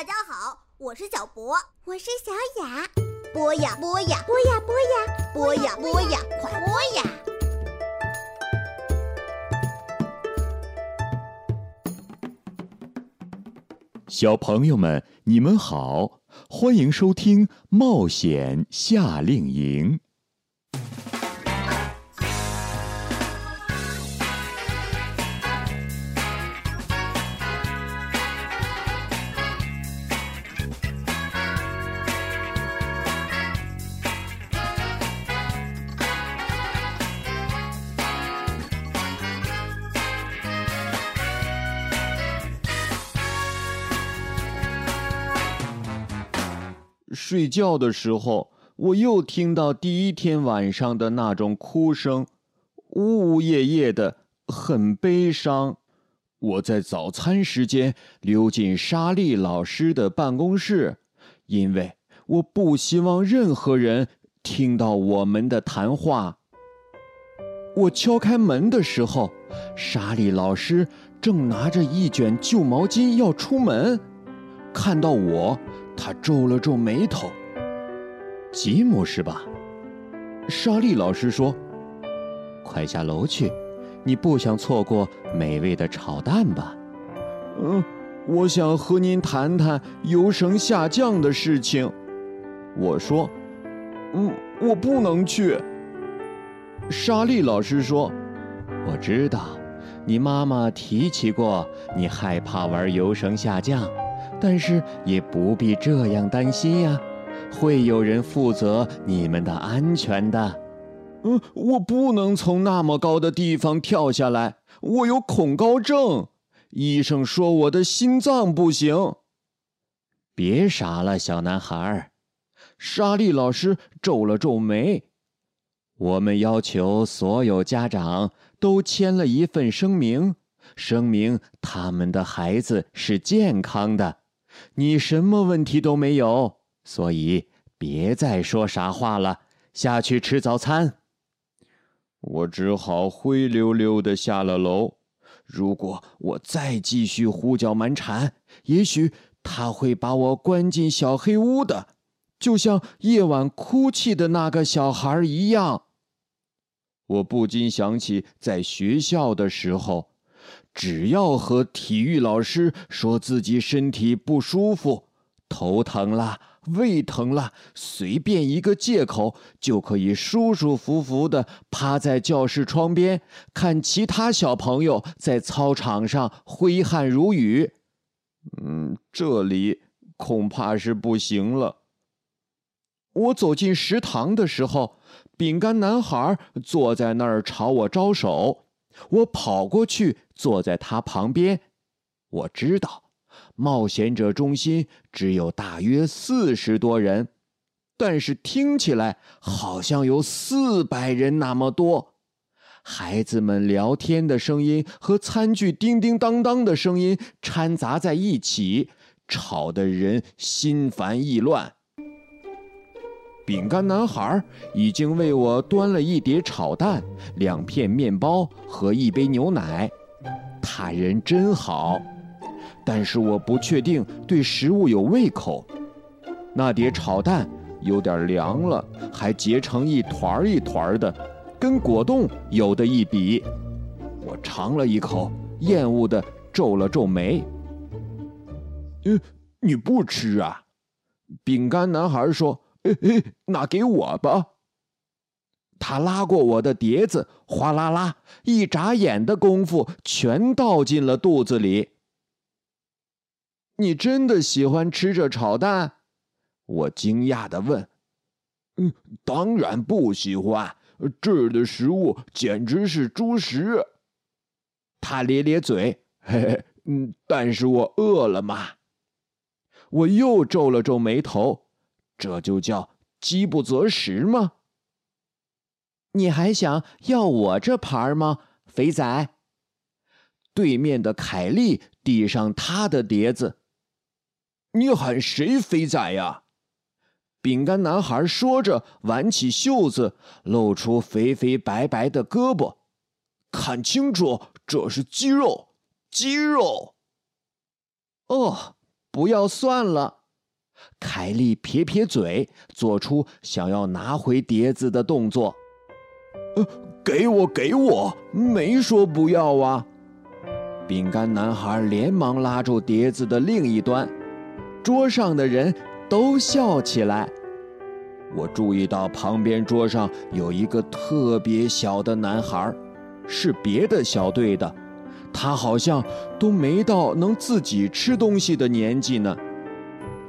大家好，我是小博，我是小雅。播呀播呀，播呀播呀，播呀播呀，快播呀！小朋友们，你们好，欢迎收听《冒险夏令营》。睡觉的时候，我又听到第一天晚上的那种哭声，呜呜咽咽的，很悲伤。我在早餐时间溜进莎莉老师的办公室，因为我不希望任何人听到我们的谈话。我敲开门的时候，莎莉老师正拿着一卷旧毛巾要出门，看到我。他皱了皱眉头。吉姆是吧？莎莉老师说：“快下楼去，你不想错过美味的炒蛋吧？”嗯，我想和您谈谈油绳下降的事情。我说：“嗯，我不能去。”莎莉老师说：“我知道，你妈妈提起过，你害怕玩油绳下降。”但是也不必这样担心呀，会有人负责你们的安全的。嗯，我不能从那么高的地方跳下来，我有恐高症。医生说我的心脏不行。别傻了，小男孩。莎莉老师皱了皱眉。我们要求所有家长都签了一份声明，声明他们的孩子是健康的。你什么问题都没有，所以别再说傻话了，下去吃早餐。我只好灰溜溜的下了楼。如果我再继续胡搅蛮缠，也许他会把我关进小黑屋的，就像夜晚哭泣的那个小孩一样。我不禁想起在学校的时候。只要和体育老师说自己身体不舒服、头疼了、胃疼了，随便一个借口，就可以舒舒服服的趴在教室窗边，看其他小朋友在操场上挥汗如雨。嗯，这里恐怕是不行了。我走进食堂的时候，饼干男孩坐在那儿朝我招手。我跑过去，坐在他旁边。我知道，冒险者中心只有大约四十多人，但是听起来好像有四百人那么多。孩子们聊天的声音和餐具叮叮当当的声音掺杂在一起，吵得人心烦意乱。饼干男孩已经为我端了一碟炒蛋、两片面包和一杯牛奶，他人真好。但是我不确定对食物有胃口。那碟炒蛋有点凉了，还结成一团一团的，跟果冻有的一比。我尝了一口，厌恶的皱了皱眉。嗯，你不吃啊？饼干男孩说。嘿嘿，那给我吧。他拉过我的碟子，哗啦啦，一眨眼的功夫，全倒进了肚子里。你真的喜欢吃这炒蛋？我惊讶的问。嗯，当然不喜欢，这儿的食物简直是猪食。他咧咧嘴，嘿嘿，嗯，但是我饿了嘛。我又皱了皱眉头。这就叫饥不择食吗？你还想要我这盘吗，肥仔？对面的凯莉递上他的碟子。你喊谁肥仔呀？饼干男孩说着，挽起袖子，露出肥肥白白的胳膊。看清楚，这是鸡肉，鸡肉。哦，不要算了。凯莉撇撇嘴，做出想要拿回碟子的动作。呃，给我，给我，没说不要啊！饼干男孩连忙拉住碟子的另一端，桌上的人都笑起来。我注意到旁边桌上有一个特别小的男孩，是别的小队的，他好像都没到能自己吃东西的年纪呢。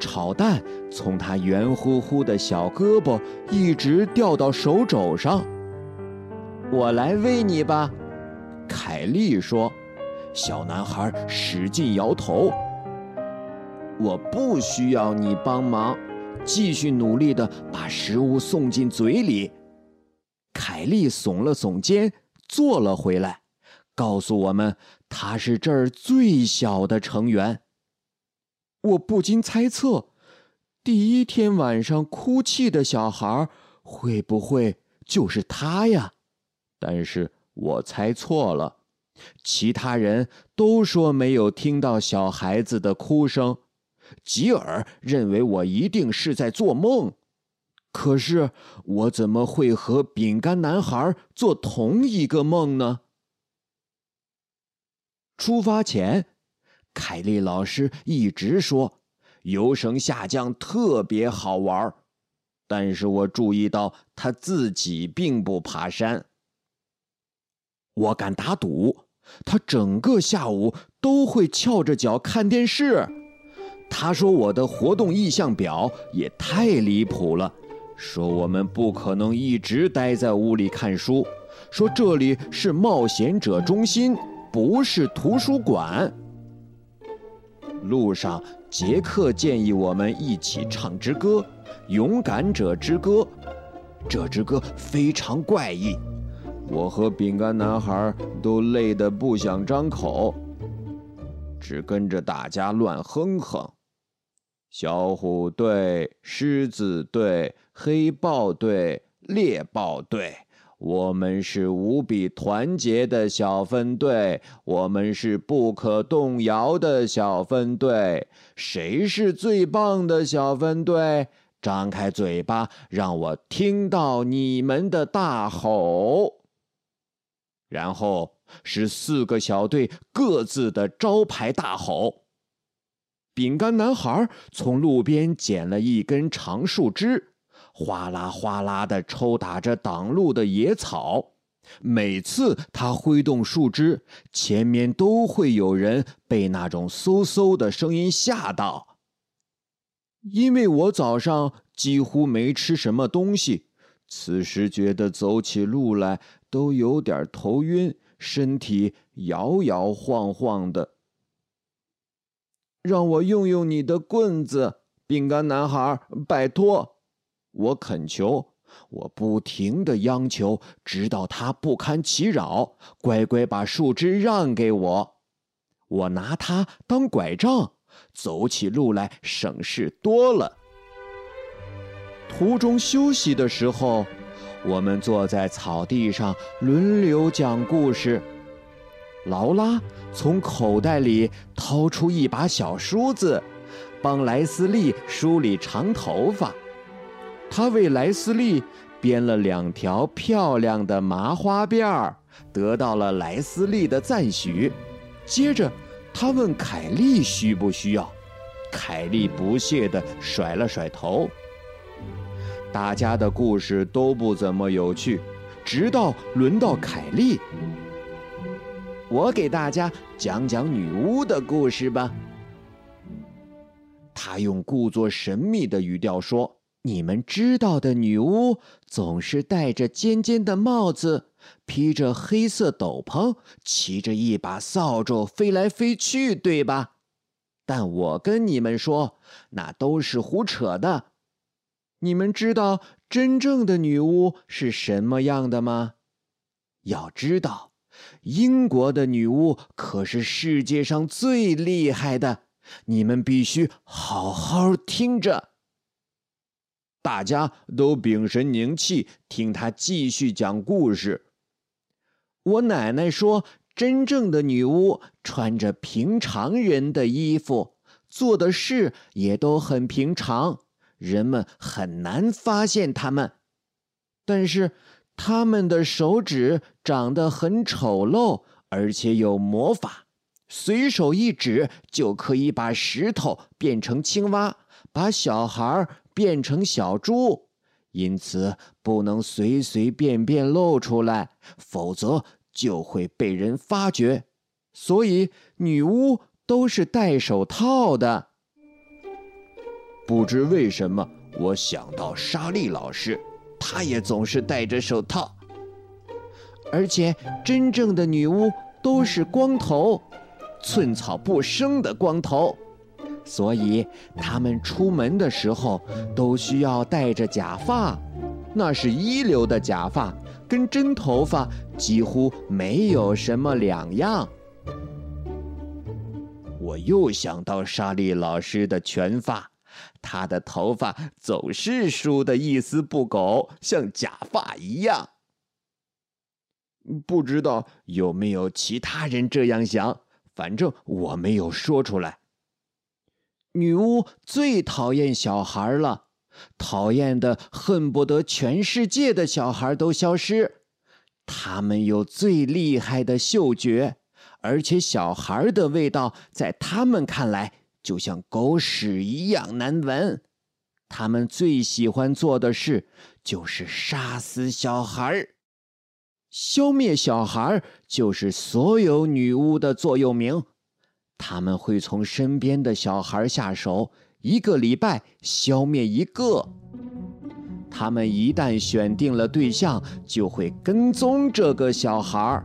炒蛋从他圆乎乎的小胳膊一直掉到手肘上。我来喂你吧，凯莉说。小男孩使劲摇头。我不需要你帮忙，继续努力的把食物送进嘴里。凯莉耸了耸肩，坐了回来，告诉我们他是这儿最小的成员。我不禁猜测，第一天晚上哭泣的小孩会不会就是他呀？但是我猜错了，其他人都说没有听到小孩子的哭声。吉尔认为我一定是在做梦，可是我怎么会和饼干男孩做同一个梦呢？出发前。凯莉老师一直说，游绳下降特别好玩儿但是我注意到他自己并不爬山。我敢打赌，他整个下午都会翘着脚看电视。他说我的活动意向表也太离谱了，说我们不可能一直待在屋里看书，说这里是冒险者中心，不是图书馆。路上，杰克建议我们一起唱支歌，《勇敢者之歌》。这支歌非常怪异，我和饼干男孩都累得不想张口，只跟着大家乱哼哼。小虎队、狮子队、黑豹队、猎豹队。我们是无比团结的小分队，我们是不可动摇的小分队。谁是最棒的小分队？张开嘴巴，让我听到你们的大吼。然后是四个小队各自的招牌大吼。饼干男孩从路边捡了一根长树枝。哗啦哗啦地抽打着挡路的野草，每次他挥动树枝，前面都会有人被那种嗖嗖的声音吓到。因为我早上几乎没吃什么东西，此时觉得走起路来都有点头晕，身体摇摇晃晃的。让我用用你的棍子，饼干男孩，拜托。我恳求，我不停的央求，直到他不堪其扰，乖乖把树枝让给我。我拿它当拐杖，走起路来省事多了。途中休息的时候，我们坐在草地上轮流讲故事。劳拉从口袋里掏出一把小梳子，帮莱斯利梳理长头发。他为莱斯利编了两条漂亮的麻花辫儿，得到了莱斯利的赞许。接着，他问凯莉需不需要，凯莉不屑地甩了甩头。大家的故事都不怎么有趣，直到轮到凯莉。我给大家讲讲女巫的故事吧。他用故作神秘的语调说。你们知道的女巫总是戴着尖尖的帽子，披着黑色斗篷，骑着一把扫帚飞来飞去，对吧？但我跟你们说，那都是胡扯的。你们知道真正的女巫是什么样的吗？要知道，英国的女巫可是世界上最厉害的。你们必须好好听着。大家都屏神凝气，听他继续讲故事。我奶奶说，真正的女巫穿着平常人的衣服，做的事也都很平常，人们很难发现他们。但是他们的手指长得很丑陋，而且有魔法，随手一指就可以把石头变成青蛙，把小孩变成小猪。因此不能随随便便露出来，否则就会被人发觉。所以女巫都是戴手套的。不知为什么，我想到莎莉老师，她也总是戴着手套。而且真正的女巫都是光头，寸草不生的光头，所以他们出门的时候都需要戴着假发，那是一流的假发，跟真头发几乎没有什么两样。我又想到莎莉老师的全发，她的头发总是梳得一丝不苟，像假发一样。不知道有没有其他人这样想，反正我没有说出来。女巫最讨厌小孩了，讨厌的恨不得全世界的小孩都消失。他们有最厉害的嗅觉。而且小孩的味道在他们看来就像狗屎一样难闻。他们最喜欢做的事就是杀死小孩消灭小孩就是所有女巫的座右铭。他们会从身边的小孩下手，一个礼拜消灭一个。他们一旦选定了对象，就会跟踪这个小孩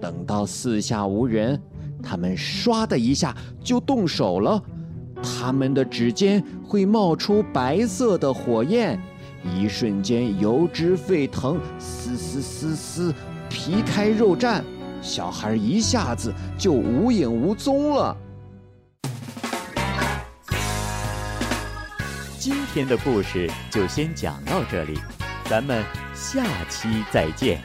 等到四下无人，他们唰的一下就动手了。他们的指尖会冒出白色的火焰，一瞬间油脂沸腾，嘶嘶嘶嘶，皮开肉绽，小孩一下子就无影无踪了。今天的故事就先讲到这里，咱们下期再见。